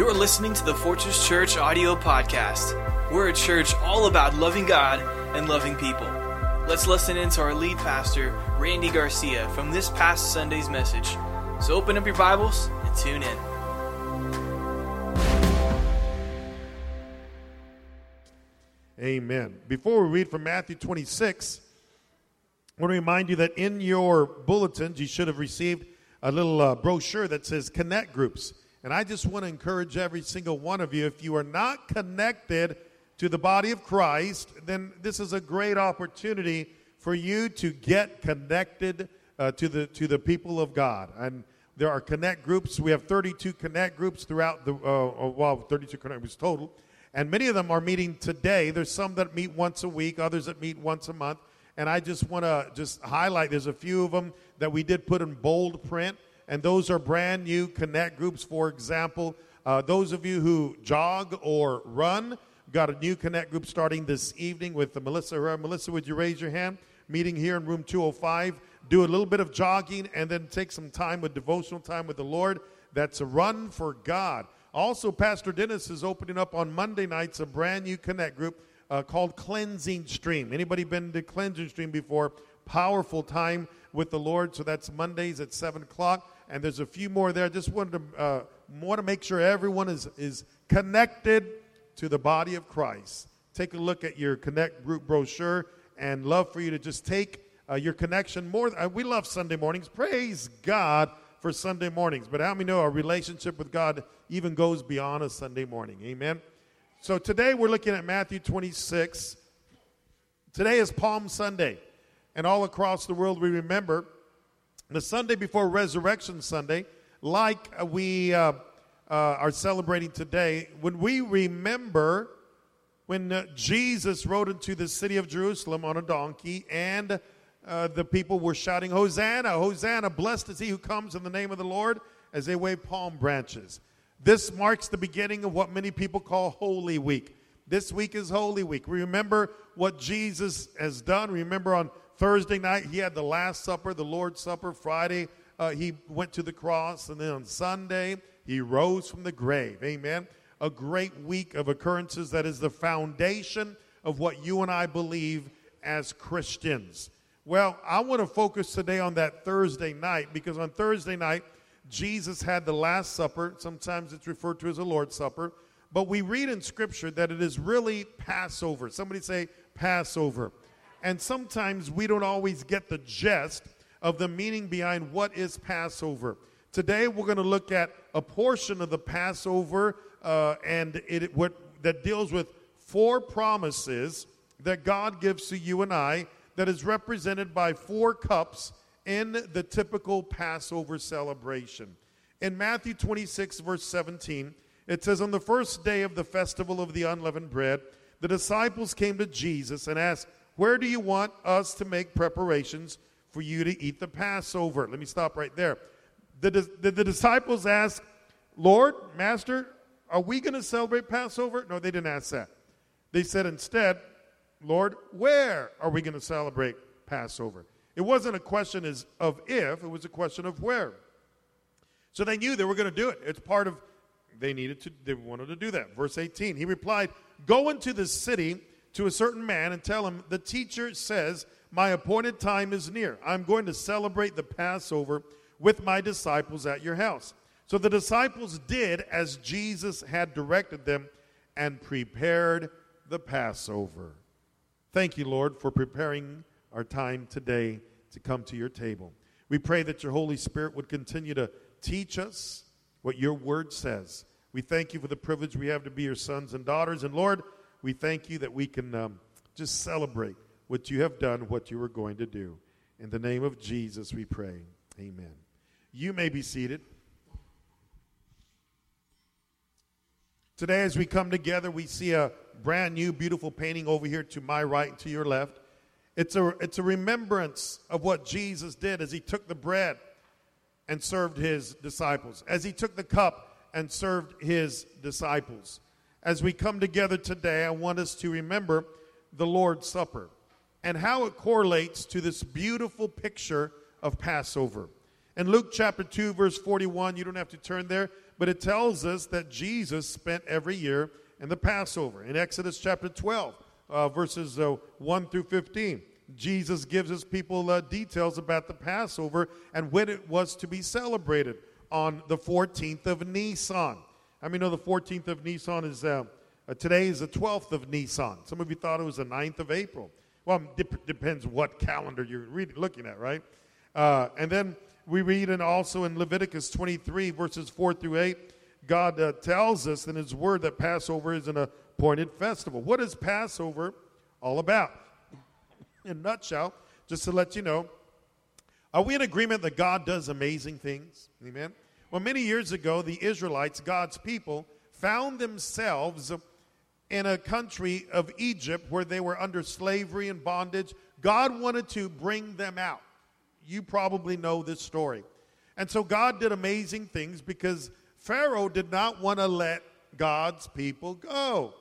You're listening to the Fortress Church audio podcast. We're a church all about loving God and loving people. Let's listen into our lead pastor, Randy Garcia, from this past Sunday's message. So open up your Bibles and tune in. Amen. Before we read from Matthew 26, I want to remind you that in your bulletins, you should have received a little uh, brochure that says Connect Groups. And I just want to encourage every single one of you if you are not connected to the body of Christ, then this is a great opportunity for you to get connected uh, to, the, to the people of God. And there are connect groups. We have 32 connect groups throughout the, uh, uh well, 32 connect groups total. And many of them are meeting today. There's some that meet once a week, others that meet once a month. And I just want to just highlight, there's a few of them that we did put in bold print and those are brand new connect groups. For example, uh, those of you who jog or run, got a new connect group starting this evening with Melissa. Melissa, would you raise your hand? Meeting here in room 205. Do a little bit of jogging and then take some time with devotional time with the Lord. That's a run for God. Also, Pastor Dennis is opening up on Monday nights a brand new connect group uh, called Cleansing Stream. Anybody been to Cleansing Stream before? Powerful time with the Lord. So that's Mondays at 7 o'clock and there's a few more there. I just wanted to uh, want to make sure everyone is is connected to the body of Christ. Take a look at your connect group brochure, and love for you to just take uh, your connection more. Uh, we love Sunday mornings. Praise God for Sunday mornings. But how many know our relationship with God even goes beyond a Sunday morning? Amen. So today we're looking at Matthew 26. Today is Palm Sunday, and all across the world we remember the Sunday before Resurrection Sunday, like we uh, uh, are celebrating today, when we remember when uh, Jesus rode into the city of Jerusalem on a donkey and uh, the people were shouting, Hosanna, Hosanna, blessed is he who comes in the name of the Lord, as they wave palm branches. This marks the beginning of what many people call Holy Week. This week is Holy Week. Remember what Jesus has done. Remember on Thursday night, he had the Last Supper, the Lord's Supper. Friday, uh, he went to the cross. And then on Sunday, he rose from the grave. Amen. A great week of occurrences that is the foundation of what you and I believe as Christians. Well, I want to focus today on that Thursday night because on Thursday night, Jesus had the Last Supper. Sometimes it's referred to as the Lord's Supper. But we read in Scripture that it is really Passover. Somebody say Passover and sometimes we don't always get the gist of the meaning behind what is Passover. Today we're going to look at a portion of the Passover uh, and it what that deals with four promises that God gives to you and I that is represented by four cups in the typical Passover celebration. In Matthew 26 verse 17, it says on the first day of the festival of the unleavened bread, the disciples came to Jesus and asked, where do you want us to make preparations for you to eat the Passover? Let me stop right there. The, the, the disciples asked, Lord, Master, are we going to celebrate Passover? No, they didn't ask that. They said instead, Lord, where are we going to celebrate Passover? It wasn't a question as, of if, it was a question of where. So they knew they were going to do it. It's part of, they needed to, they wanted to do that. Verse 18, he replied, Go into the city to a certain man and tell him, The teacher says, My appointed time is near. I'm going to celebrate the Passover with my disciples at your house. So the disciples did as Jesus had directed them and prepared the Passover. Thank you, Lord, for preparing our time today to come to your table. We pray that your Holy Spirit would continue to teach us what your word says. We thank you for the privilege we have to be your sons and daughters. And Lord, we thank you that we can um, just celebrate what you have done, what you are going to do. In the name of Jesus, we pray. Amen. You may be seated. Today, as we come together, we see a brand new, beautiful painting over here to my right and to your left. It's a, it's a remembrance of what Jesus did as he took the bread and served his disciples, as he took the cup and served his disciples as we come together today, I want us to remember the Lord's Supper and how it correlates to this beautiful picture of Passover. In Luke chapter 2, verse 41, you don't have to turn there, but it tells us that Jesus spent every year in the Passover. In Exodus chapter 12, uh, verses uh, 1 through 15, Jesus gives his people uh, details about the Passover and when it was to be celebrated on the 14th of Nisan. I mean, know the 14th of Nisan is uh, uh, today is the 12th of Nisan. Some of you thought it was the 9th of April. Well, dep- depends what calendar you're reading, looking at, right? Uh, and then we read and also in Leviticus 23, verses 4 through 8, God uh, tells us in His Word that Passover is an appointed festival. What is Passover all about? In a nutshell, just to let you know, are we in agreement that God does amazing things? Amen. Well, many years ago, the Israelites, God's people, found themselves in a country of Egypt where they were under slavery and bondage. God wanted to bring them out. You probably know this story. And so God did amazing things because Pharaoh did not want to let God's people go.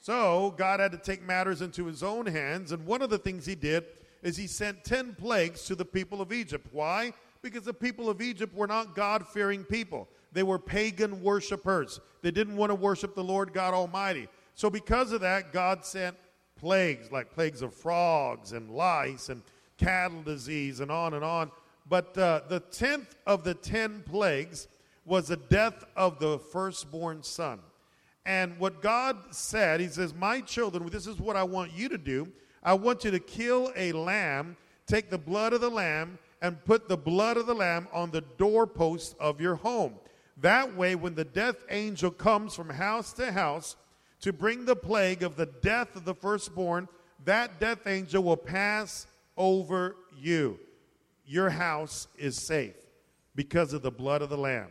So God had to take matters into his own hands. And one of the things he did is he sent 10 plagues to the people of Egypt. Why? Because the people of Egypt were not God fearing people. They were pagan worshipers. They didn't want to worship the Lord God Almighty. So, because of that, God sent plagues like plagues of frogs and lice and cattle disease and on and on. But uh, the tenth of the ten plagues was the death of the firstborn son. And what God said, He says, My children, this is what I want you to do. I want you to kill a lamb, take the blood of the lamb, and put the blood of the lamb on the doorpost of your home. That way, when the death angel comes from house to house to bring the plague of the death of the firstborn, that death angel will pass over you. Your house is safe because of the blood of the Lamb.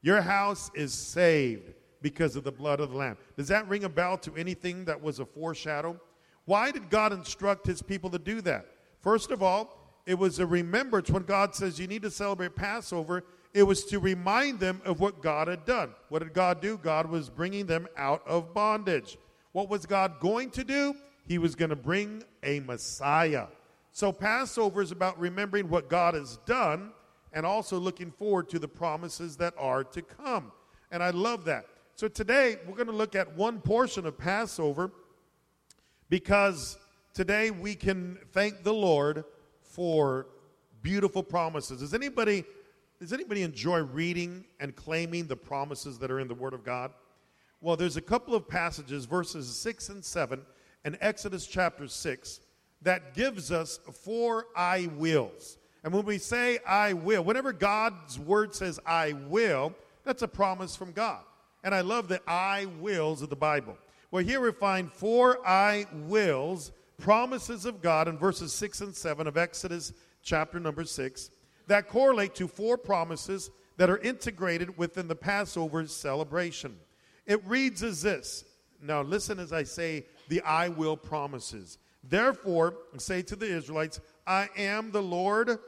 Your house is saved because of the blood of the Lamb. Does that ring a bell to anything that was a foreshadow? Why did God instruct his people to do that? First of all, it was a remembrance when God says you need to celebrate Passover. It was to remind them of what God had done. What did God do? God was bringing them out of bondage. What was God going to do? He was going to bring a Messiah. So, Passover is about remembering what God has done and also looking forward to the promises that are to come. And I love that. So, today we're going to look at one portion of Passover because today we can thank the Lord for beautiful promises. Does anybody does anybody enjoy reading and claiming the promises that are in the Word of God? Well, there's a couple of passages, verses 6 and 7, in Exodus chapter 6, that gives us four I wills. And when we say I will, whenever God's Word says I will, that's a promise from God. And I love the I wills of the Bible. Well, here we find four I wills promises of God in verses 6 and 7 of Exodus chapter number 6 that correlate to four promises that are integrated within the Passover celebration. It reads as this. Now, listen as I say the I will promises. Therefore, say to the Israelites, I am the Lord.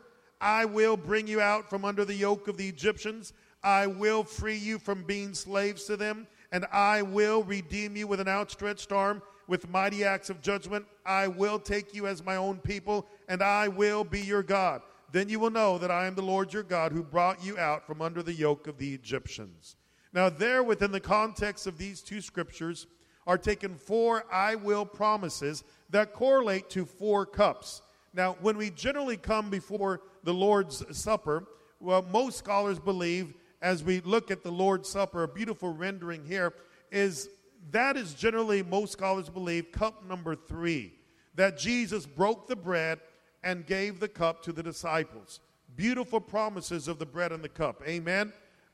I will bring you out from under the yoke of the Egyptians. I will free you from being slaves to them, and I will redeem you with an outstretched arm with mighty acts of judgment. I will take you as my own people, and I will be your God. Then you will know that I am the Lord your God who brought you out from under the yoke of the Egyptians. Now, there within the context of these two scriptures are taken four I will promises that correlate to four cups. Now, when we generally come before the Lord's Supper, well, most scholars believe, as we look at the Lord's Supper, a beautiful rendering here is that is generally, most scholars believe, cup number three that Jesus broke the bread and gave the cup to the disciples. Beautiful promises of the bread and the cup. Amen.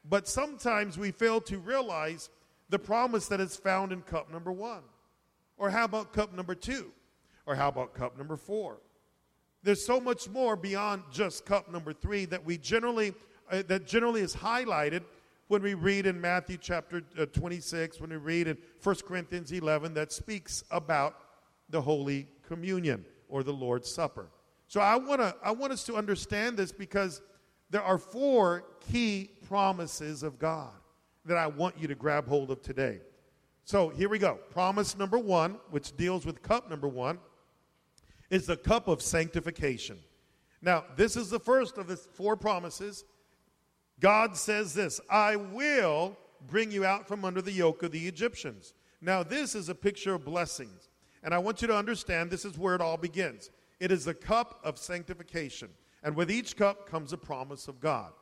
But sometimes we fail to realize the promise that is found in cup number one. Or how about cup number two? Or how about cup number four? There's so much more beyond just cup number three that we generally uh, that generally is highlighted when we read in Matthew chapter uh, 26, when we read in 1 Corinthians 11 that speaks about the Holy Communion or the Lord's Supper. So I want to I want us to understand this because there are four key promises of God that I want you to grab hold of today. So here we go. Promise number 1, which deals with cup number 1, is the cup of sanctification. Now, this is the first of the four promises. God says this I will bring you out from under the yoke of the Egyptians. Now, this is a picture of blessings. And I want you to understand this is where it all begins. It is a cup of sanctification. And with each cup comes a promise of God.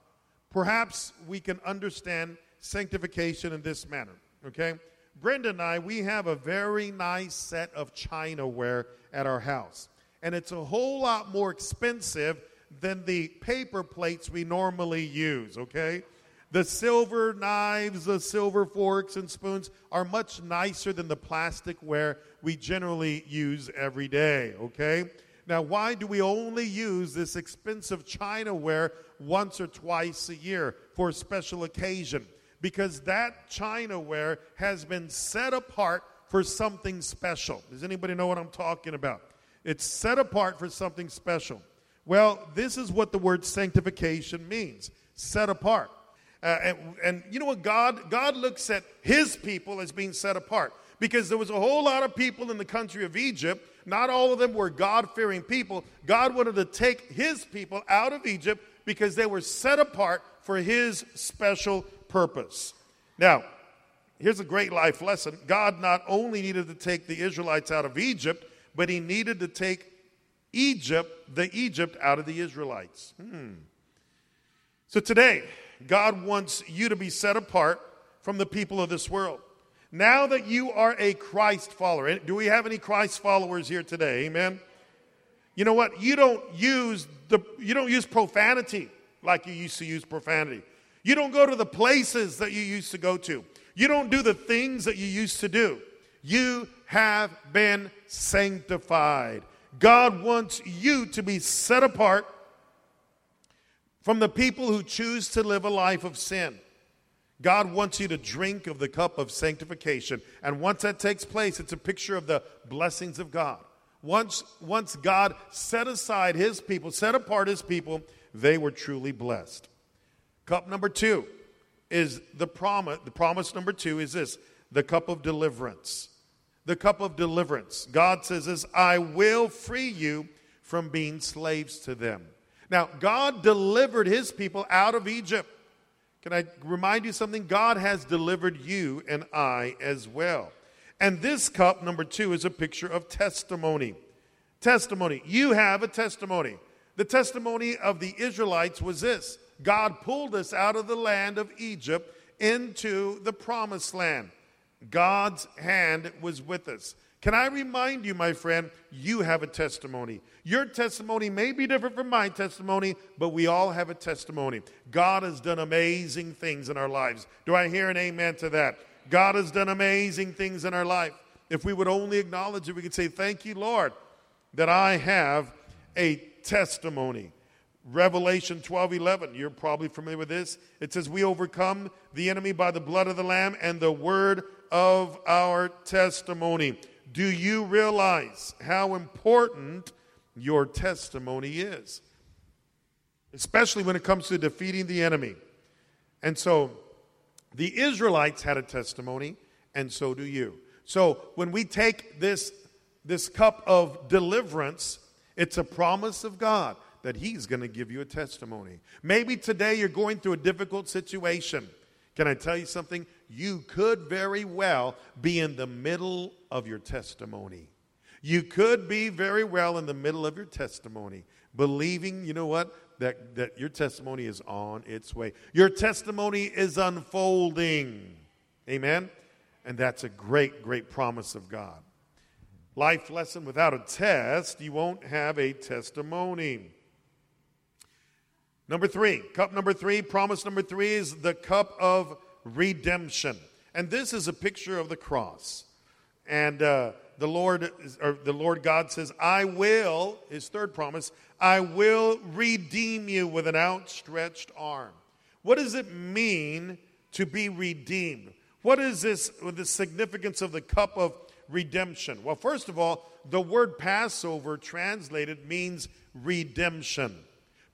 Perhaps we can understand sanctification in this manner, okay? Brenda and I, we have a very nice set of chinaware at our house. And it's a whole lot more expensive than the paper plates we normally use, okay? The silver knives, the silver forks and spoons are much nicer than the plastic ware we generally use every day, okay? Now, why do we only use this expensive chinaware once or twice a year for a special occasion? Because that chinaware has been set apart for something special. Does anybody know what I'm talking about? It's set apart for something special. Well, this is what the word sanctification means set apart. Uh, and, and you know what? God, God looks at his people as being set apart because there was a whole lot of people in the country of Egypt. Not all of them were God fearing people. God wanted to take his people out of Egypt because they were set apart for his special purpose. Now, here's a great life lesson God not only needed to take the Israelites out of Egypt, but he needed to take Egypt, the Egypt, out of the Israelites. Hmm. So today, God wants you to be set apart from the people of this world. Now that you are a Christ follower, do we have any Christ followers here today? Amen. You know what? You don't use the you don't use profanity like you used to use profanity. You don't go to the places that you used to go to. You don't do the things that you used to do. You have been sanctified. God wants you to be set apart from the people who choose to live a life of sin. God wants you to drink of the cup of sanctification. And once that takes place, it's a picture of the blessings of God. Once, once God set aside his people, set apart his people, they were truly blessed. Cup number two is the promise. The promise number two is this the cup of deliverance the cup of deliverance. God says this, I will free you from being slaves to them. Now, God delivered his people out of Egypt. Can I remind you something? God has delivered you and I as well. And this cup, number two, is a picture of testimony. Testimony. You have a testimony. The testimony of the Israelites was this God pulled us out of the land of Egypt into the promised land. God's hand was with us. Can I remind you, my friend, you have a testimony. Your testimony may be different from my testimony, but we all have a testimony. God has done amazing things in our lives. Do I hear an amen to that? God has done amazing things in our life. If we would only acknowledge it, we could say, Thank you, Lord, that I have a testimony. Revelation 12 11, you're probably familiar with this. It says, We overcome the enemy by the blood of the Lamb and the word of our testimony. Do you realize how important your testimony is? Especially when it comes to defeating the enemy. And so the Israelites had a testimony, and so do you. So when we take this, this cup of deliverance, it's a promise of God that He's going to give you a testimony. Maybe today you're going through a difficult situation. Can I tell you something? You could very well be in the middle of your testimony. You could be very well in the middle of your testimony, believing, you know what, that, that your testimony is on its way. Your testimony is unfolding. Amen? And that's a great, great promise of God. Life lesson without a test, you won't have a testimony. Number three, cup number three, promise number three is the cup of redemption. And this is a picture of the cross. And uh, the Lord, or the Lord God says, I will, his third promise, I will redeem you with an outstretched arm. What does it mean to be redeemed? What is this, the significance of the cup of redemption? Well, first of all, the word Passover translated means redemption.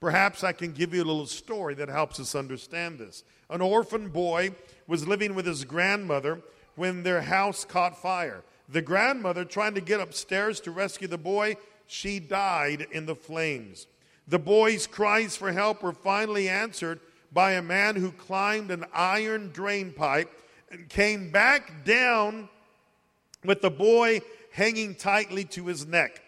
Perhaps I can give you a little story that helps us understand this. An orphan boy was living with his grandmother when their house caught fire. The grandmother, trying to get upstairs to rescue the boy, she died in the flames. The boy's cries for help were finally answered by a man who climbed an iron drain pipe and came back down with the boy hanging tightly to his neck.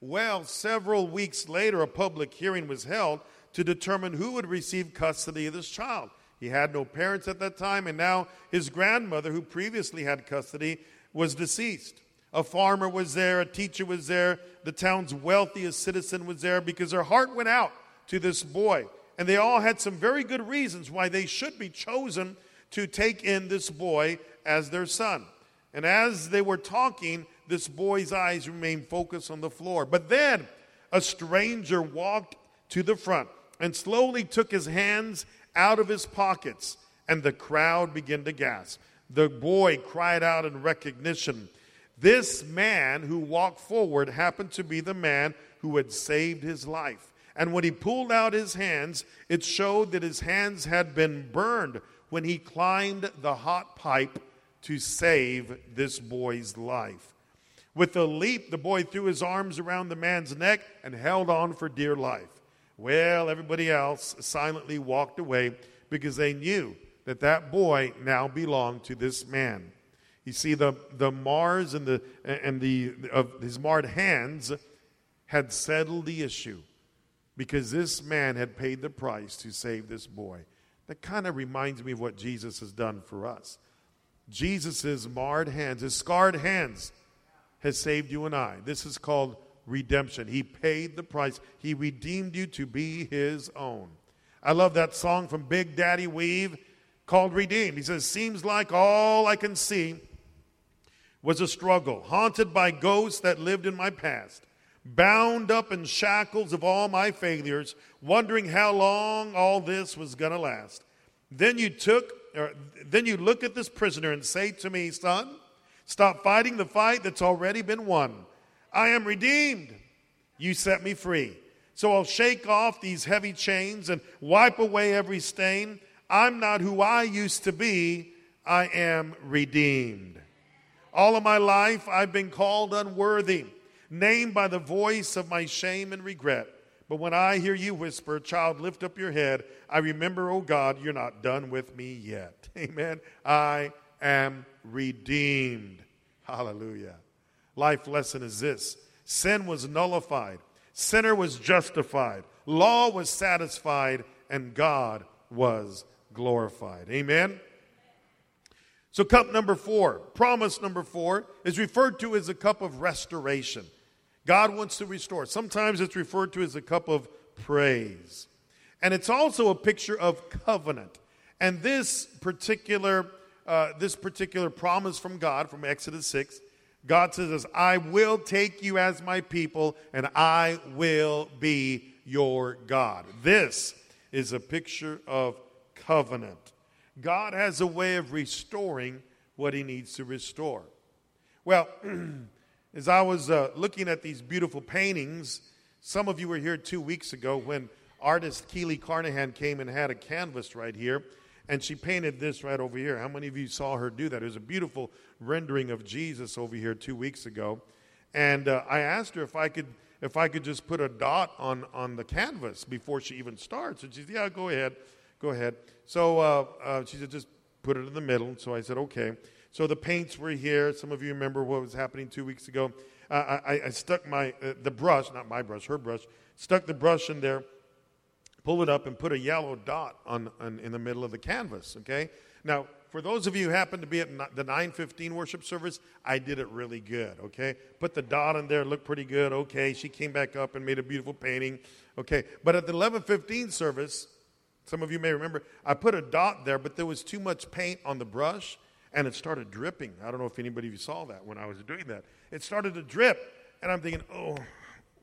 Well, several weeks later, a public hearing was held to determine who would receive custody of this child. He had no parents at that time, and now his grandmother, who previously had custody, was deceased. A farmer was there, a teacher was there, the town's wealthiest citizen was there because their heart went out to this boy. And they all had some very good reasons why they should be chosen to take in this boy as their son. And as they were talking, this boy's eyes remained focused on the floor. But then a stranger walked to the front and slowly took his hands out of his pockets, and the crowd began to gasp. The boy cried out in recognition. This man who walked forward happened to be the man who had saved his life. And when he pulled out his hands, it showed that his hands had been burned when he climbed the hot pipe to save this boy's life. With a leap, the boy threw his arms around the man's neck and held on for dear life. Well, everybody else silently walked away because they knew that that boy now belonged to this man. You see, the, the Mars and the, and the, of his marred hands had settled the issue because this man had paid the price to save this boy. That kind of reminds me of what Jesus has done for us. Jesus' marred hands, his scarred hands, has saved you and I. This is called redemption. He paid the price, He redeemed you to be His own. I love that song from Big Daddy Weave called Redeemed. He says, Seems like all I can see was a struggle, haunted by ghosts that lived in my past, bound up in shackles of all my failures, wondering how long all this was going to last. Then you took, or, then you look at this prisoner and say to me, son, stop fighting the fight that's already been won. I am redeemed. You set me free. So I'll shake off these heavy chains and wipe away every stain. I'm not who I used to be. I am redeemed. All of my life, I've been called unworthy, named by the voice of my shame and regret. But when I hear you whisper, Child, lift up your head, I remember, oh God, you're not done with me yet. Amen. I am redeemed. Hallelujah. Life lesson is this sin was nullified, sinner was justified, law was satisfied, and God was glorified. Amen. So, cup number four, promise number four, is referred to as a cup of restoration. God wants to restore. Sometimes it's referred to as a cup of praise. And it's also a picture of covenant. And this particular, uh, this particular promise from God, from Exodus 6, God says, I will take you as my people, and I will be your God. This is a picture of covenant. God has a way of restoring what he needs to restore. Well, as I was uh, looking at these beautiful paintings, some of you were here two weeks ago when artist Keely Carnahan came and had a canvas right here, and she painted this right over here. How many of you saw her do that? It was a beautiful rendering of Jesus over here two weeks ago, and uh, I asked her if I could if I could just put a dot on on the canvas before she even starts, and she said, "Yeah, go ahead." Go ahead. So uh, uh, she said, just put it in the middle. So I said, okay. So the paints were here. Some of you remember what was happening two weeks ago. Uh, I, I, stuck my uh, the brush, not my brush, her brush, stuck the brush in there, pull it up, and put a yellow dot on, on in the middle of the canvas. Okay. Now, for those of you who happen to be at the 915 worship service, I did it really good, okay? Put the dot in there, looked pretty good, okay. She came back up and made a beautiful painting, okay. But at the 1115 service, some of you may remember, I put a dot there, but there was too much paint on the brush and it started dripping. I don't know if anybody of you saw that when I was doing that. It started to drip, and I'm thinking, oh,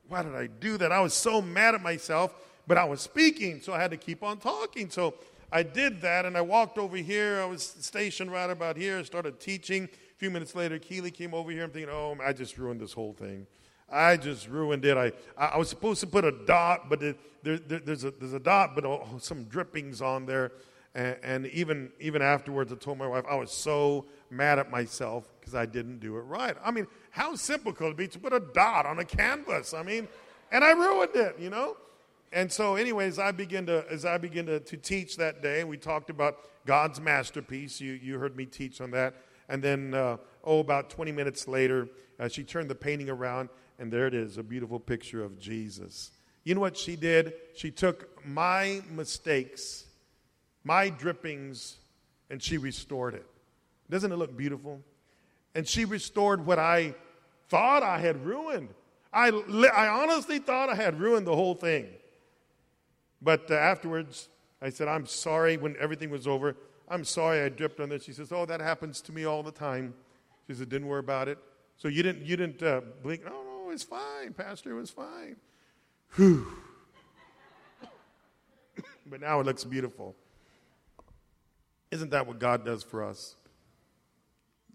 why did I do that? I was so mad at myself, but I was speaking, so I had to keep on talking. So I did that, and I walked over here. I was stationed right about here, started teaching. A few minutes later, Keely came over here. I'm thinking, oh, I just ruined this whole thing. I just ruined it. I, I was supposed to put a dot, but it, there, there, there's, a, there's a dot, but oh, oh some drippings on there. And, and, even, even afterwards, I told my wife I was so mad at myself because I didn't do it right. I mean, how simple could it be to put a dot on a canvas? I mean, and I ruined it, you know? And so, anyways, I begin to as I begin to, to teach that day, we talked about God's masterpiece. You you heard me teach on that, and then uh, oh, about 20 minutes later, uh, she turned the painting around, and there it is, a beautiful picture of Jesus. You know what she did? She took my mistakes, my drippings, and she restored it. Doesn't it look beautiful? And she restored what I thought I had ruined. I, I honestly thought I had ruined the whole thing. But uh, afterwards, I said, I'm sorry when everything was over. I'm sorry I dripped on this. She says, Oh, that happens to me all the time. She said, Didn't worry about it. So you didn't, you didn't uh, blink. No, no, it's fine, Pastor. It was fine. Whew. but now it looks beautiful. Isn't that what God does for us?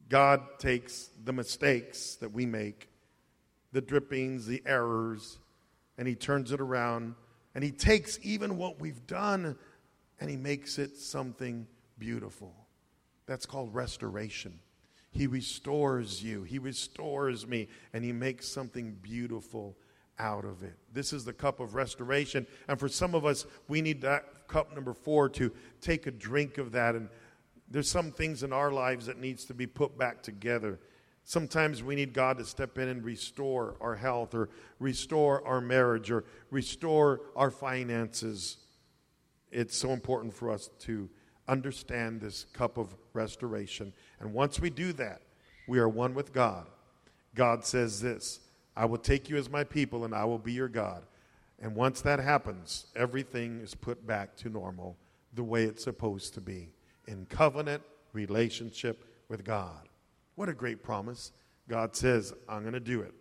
God takes the mistakes that we make, the drippings, the errors, and He turns it around. And He takes even what we've done and He makes it something beautiful. That's called restoration. He restores you, He restores me, and He makes something beautiful out of it. This is the cup of restoration. And for some of us, we need that cup number four to take a drink of that and there's some things in our lives that needs to be put back together. Sometimes we need God to step in and restore our health or restore our marriage or restore our finances. It's so important for us to understand this cup of restoration. And once we do that, we are one with God. God says this I will take you as my people and I will be your God. And once that happens, everything is put back to normal the way it's supposed to be in covenant relationship with God. What a great promise. God says, I'm going to do it.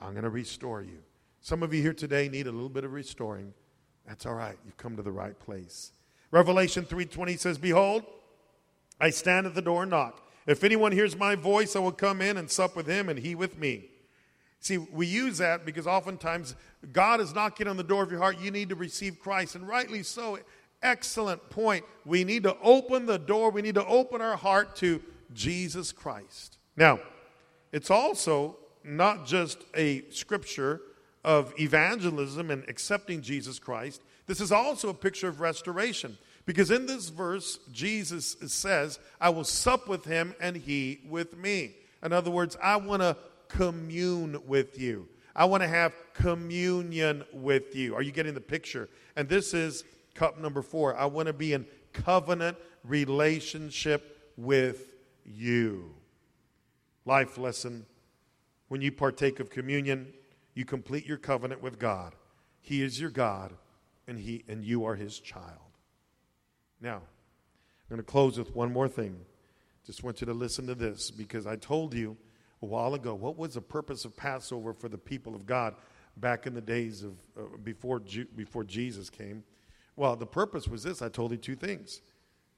I'm going to restore you. Some of you here today need a little bit of restoring. That's all right. You've come to the right place. Revelation 3:20 says, "Behold, I stand at the door and knock. If anyone hears my voice, I will come in and sup with him and he with me." See, we use that because oftentimes God is knocking on the door of your heart. You need to receive Christ, and rightly so excellent point. We need to open the door, we need to open our heart to Jesus Christ. Now, it's also not just a scripture of evangelism and accepting Jesus Christ, this is also a picture of restoration. Because in this verse, Jesus says, I will sup with him and he with me. In other words, I want to commune with you. I want to have communion with you. Are you getting the picture? And this is Cup number four, I want to be in covenant relationship with you. Life lesson when you partake of communion, you complete your covenant with God. He is your God, and, he, and you are his child. Now, I'm going to close with one more thing. Just want you to listen to this because I told you a while ago what was the purpose of Passover for the people of God back in the days of uh, before, before Jesus came. Well, the purpose was this I told you two things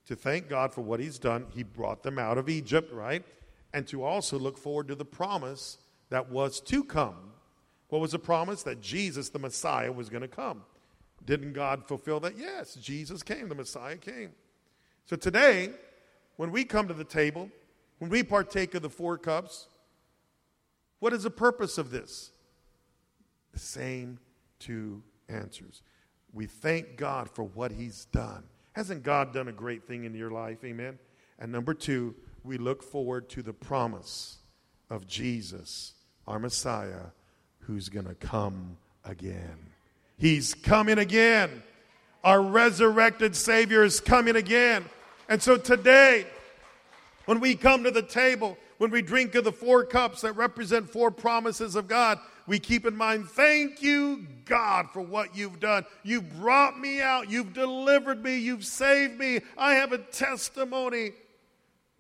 to thank God for what He's done. He brought them out of Egypt, right? And to also look forward to the promise that was to come. What was the promise? That Jesus, the Messiah, was going to come. Didn't God fulfill that? Yes, Jesus came, the Messiah came. So today, when we come to the table, when we partake of the four cups, what is the purpose of this? The same two answers. We thank God for what He's done. Hasn't God done a great thing in your life? Amen. And number two, we look forward to the promise of Jesus, our Messiah, who's going to come again. He's coming again. Our resurrected Savior is coming again. And so today, when we come to the table, when we drink of the four cups that represent four promises of God, we keep in mind, thank you, God, for what you've done. You brought me out. You've delivered me. You've saved me. I have a testimony.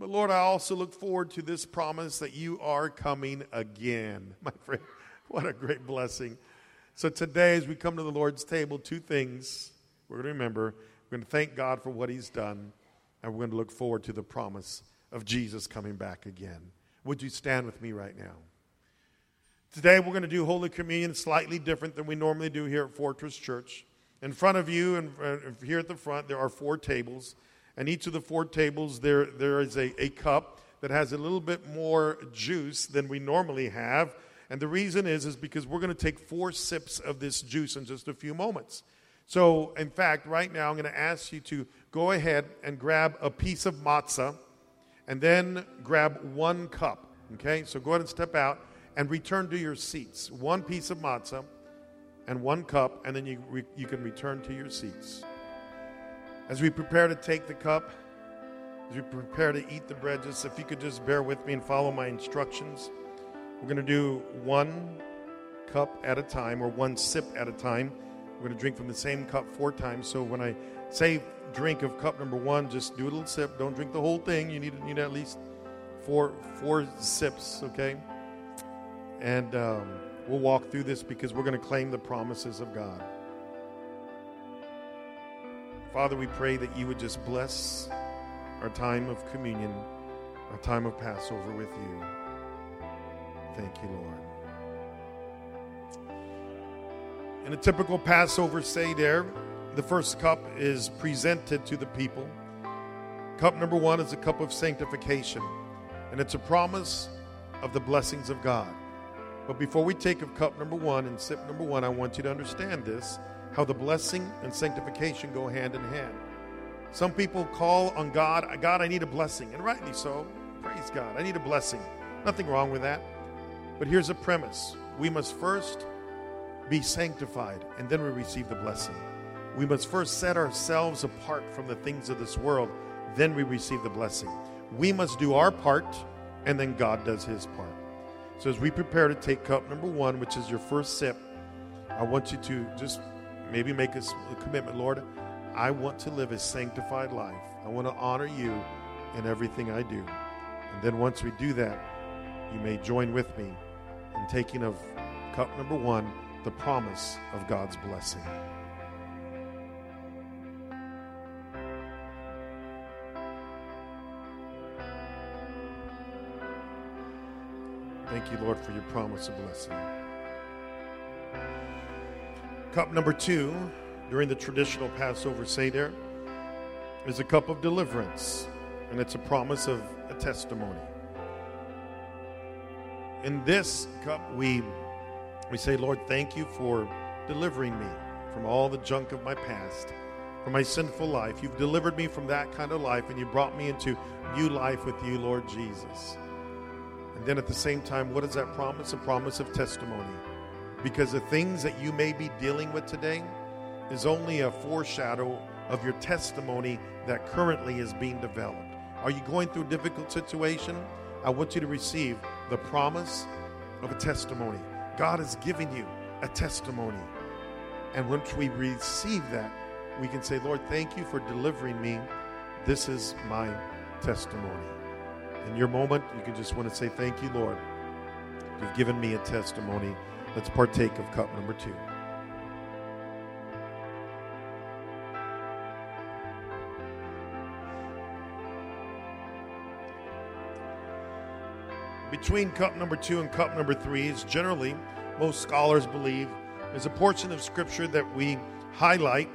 But Lord, I also look forward to this promise that you are coming again. My friend, what a great blessing. So today, as we come to the Lord's table, two things we're going to remember. We're going to thank God for what he's done, and we're going to look forward to the promise of Jesus coming back again. Would you stand with me right now? Today we're going to do Holy Communion slightly different than we normally do here at Fortress Church. In front of you and here at the front, there are four tables. And each of the four tables, there, there is a, a cup that has a little bit more juice than we normally have. And the reason is, is because we're going to take four sips of this juice in just a few moments. So, in fact, right now I'm going to ask you to go ahead and grab a piece of matzah and then grab one cup. Okay? So go ahead and step out and return to your seats. One piece of matzah and one cup, and then you, you can return to your seats. As we prepare to take the cup, as we prepare to eat the bread, just if you could just bear with me and follow my instructions. We're going to do one cup at a time or one sip at a time. We're going to drink from the same cup four times. So when I say drink of cup number one, just do a little sip. Don't drink the whole thing. You need, you need at least four four sips, okay? And um, we'll walk through this because we're going to claim the promises of God. Father, we pray that you would just bless our time of communion, our time of Passover with you. Thank you, Lord. In a typical Passover Seder, the first cup is presented to the people. Cup number one is a cup of sanctification, and it's a promise of the blessings of God. But before we take of cup number one and sip number one, I want you to understand this how the blessing and sanctification go hand in hand. Some people call on God, God, I need a blessing, and rightly so. Praise God. I need a blessing. Nothing wrong with that. But here's a premise we must first be sanctified, and then we receive the blessing. We must first set ourselves apart from the things of this world, then we receive the blessing. We must do our part, and then God does his part. So, as we prepare to take cup number one, which is your first sip, I want you to just maybe make a commitment, Lord. I want to live a sanctified life. I want to honor you in everything I do. And then once we do that, you may join with me in taking of cup number one, the promise of God's blessing. Thank you, Lord, for your promise of blessing. Cup number two during the traditional Passover Seder is a cup of deliverance, and it's a promise of a testimony. In this cup, we, we say, Lord, thank you for delivering me from all the junk of my past, from my sinful life. You've delivered me from that kind of life, and you brought me into new life with you, Lord Jesus. And then at the same time, what is that promise? A promise of testimony. Because the things that you may be dealing with today, is only a foreshadow of your testimony that currently is being developed. Are you going through a difficult situation? I want you to receive the promise of a testimony. God is giving you a testimony. And once we receive that, we can say, Lord, thank you for delivering me. This is my testimony. In your moment, you can just want to say, Thank you, Lord. You've given me a testimony. Let's partake of cup number two. between cup number two and cup number three is generally, most scholars believe, is a portion of Scripture that we highlight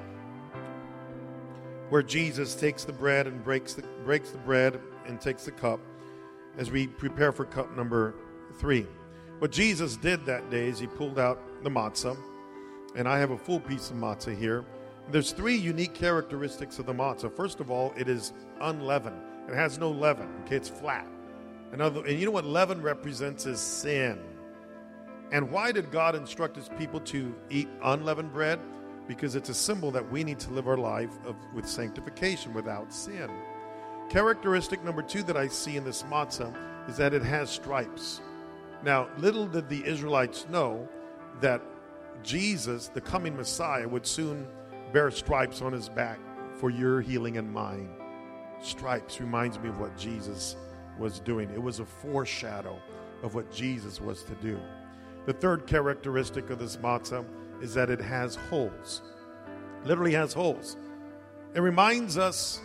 where Jesus takes the bread and breaks the, breaks the bread and takes the cup as we prepare for cup number three. What Jesus did that day is he pulled out the matzah, and I have a full piece of matzah here. There's three unique characteristics of the matzah. First of all, it is unleavened. It has no leaven. Okay, it's flat. Another, and you know what leaven represents is sin. And why did God instruct his people to eat unleavened bread? Because it's a symbol that we need to live our life of, with sanctification without sin. Characteristic number two that I see in this matzah is that it has stripes. Now, little did the Israelites know that Jesus, the coming Messiah, would soon bear stripes on his back for your healing and mine. Stripes reminds me of what Jesus was doing. It was a foreshadow of what Jesus was to do. The third characteristic of this matzah is that it has holes. Literally has holes. It reminds us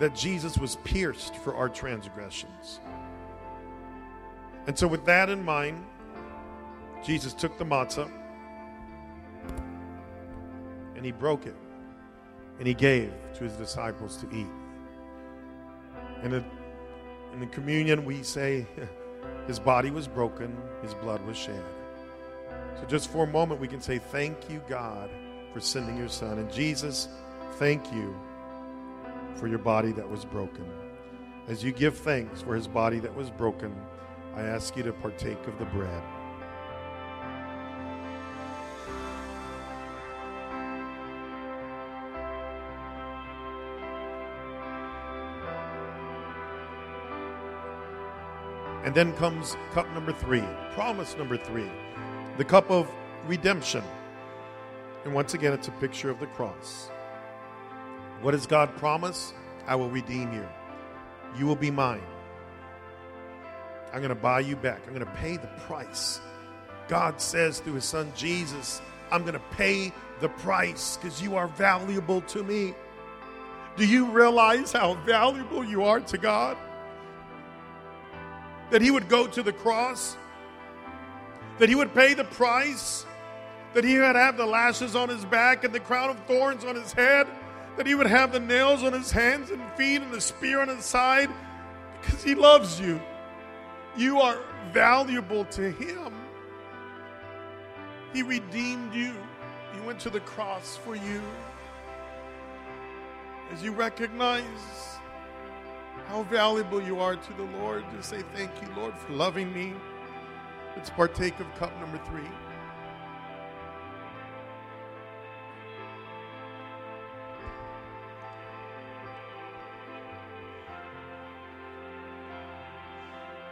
that Jesus was pierced for our transgressions. And so, with that in mind, Jesus took the matzah and he broke it and he gave to his disciples to eat. And it in the communion, we say, His body was broken, His blood was shed. So, just for a moment, we can say, Thank you, God, for sending your Son. And Jesus, thank you for your body that was broken. As you give thanks for his body that was broken, I ask you to partake of the bread. And then comes cup number three, promise number three, the cup of redemption. And once again, it's a picture of the cross. What does God promise? I will redeem you. You will be mine. I'm going to buy you back. I'm going to pay the price. God says through his son Jesus, I'm going to pay the price because you are valuable to me. Do you realize how valuable you are to God? that he would go to the cross, that he would pay the price, that he would have the lashes on his back and the crown of thorns on his head, that he would have the nails on his hands and feet and the spear on his side, because he loves you. You are valuable to him. He redeemed you. He went to the cross for you. As you recognize how valuable you are to the Lord. Just say thank you, Lord, for loving me. Let's partake of cup number three.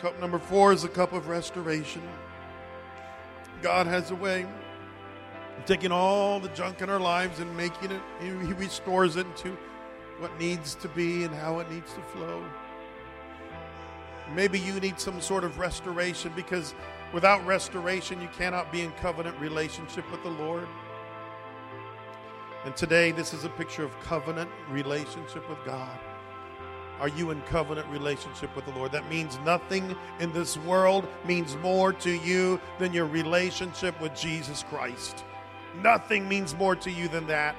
Cup number four is a cup of restoration. God has a way of taking all the junk in our lives and making it, He restores it into what needs to be and how it needs to flow. Maybe you need some sort of restoration because without restoration, you cannot be in covenant relationship with the Lord. And today, this is a picture of covenant relationship with God. Are you in covenant relationship with the Lord? That means nothing in this world means more to you than your relationship with Jesus Christ. Nothing means more to you than that.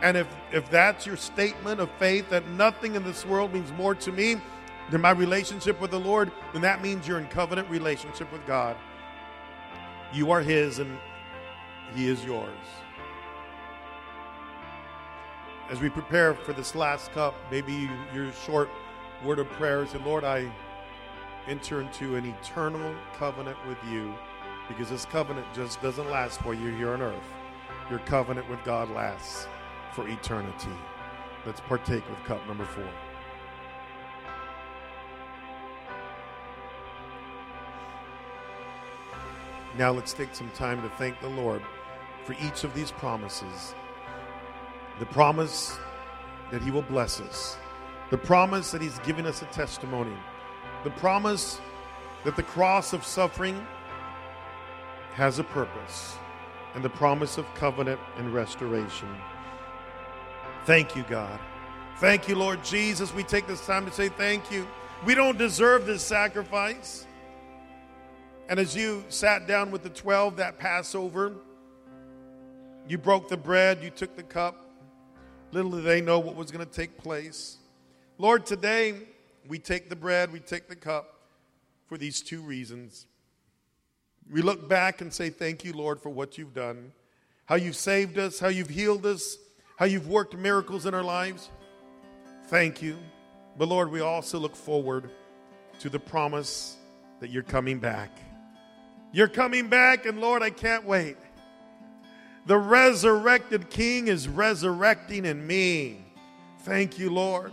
And if, if that's your statement of faith, that nothing in this world means more to me than my relationship with the Lord, then that means you're in covenant relationship with God. You are His and He is yours. As we prepare for this last cup, maybe your short word of prayer is, Lord, I enter into an eternal covenant with you because this covenant just doesn't last for you here on earth. Your covenant with God lasts for eternity. Let's partake with cup number four. Now let's take some time to thank the Lord for each of these promises. The promise that He will bless us, the promise that He's given us a testimony, the promise that the cross of suffering has a purpose, and the promise of covenant and restoration. Thank you, God. Thank you, Lord Jesus. We take this time to say thank you. We don't deserve this sacrifice. And as you sat down with the 12 that Passover, you broke the bread, you took the cup. Little did they know what was going to take place. Lord, today we take the bread, we take the cup for these two reasons. We look back and say, Thank you, Lord, for what you've done, how you've saved us, how you've healed us, how you've worked miracles in our lives. Thank you. But Lord, we also look forward to the promise that you're coming back. You're coming back, and Lord, I can't wait. The resurrected King is resurrecting in me. Thank you, Lord.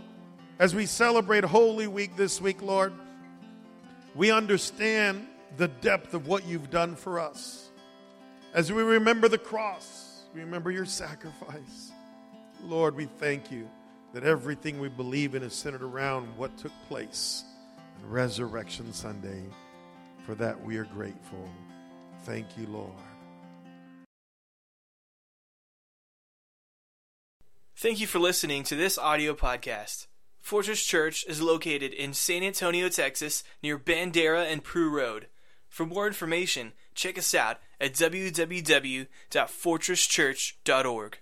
As we celebrate Holy Week this week, Lord, we understand the depth of what you've done for us. As we remember the cross, we remember your sacrifice. Lord, we thank you that everything we believe in is centered around what took place on Resurrection Sunday. For that, we are grateful. Thank you, Lord. Thank you for listening to this audio podcast. Fortress Church is located in San Antonio, Texas, near Bandera and Prue Road. For more information, check us out at www.fortresschurch.org.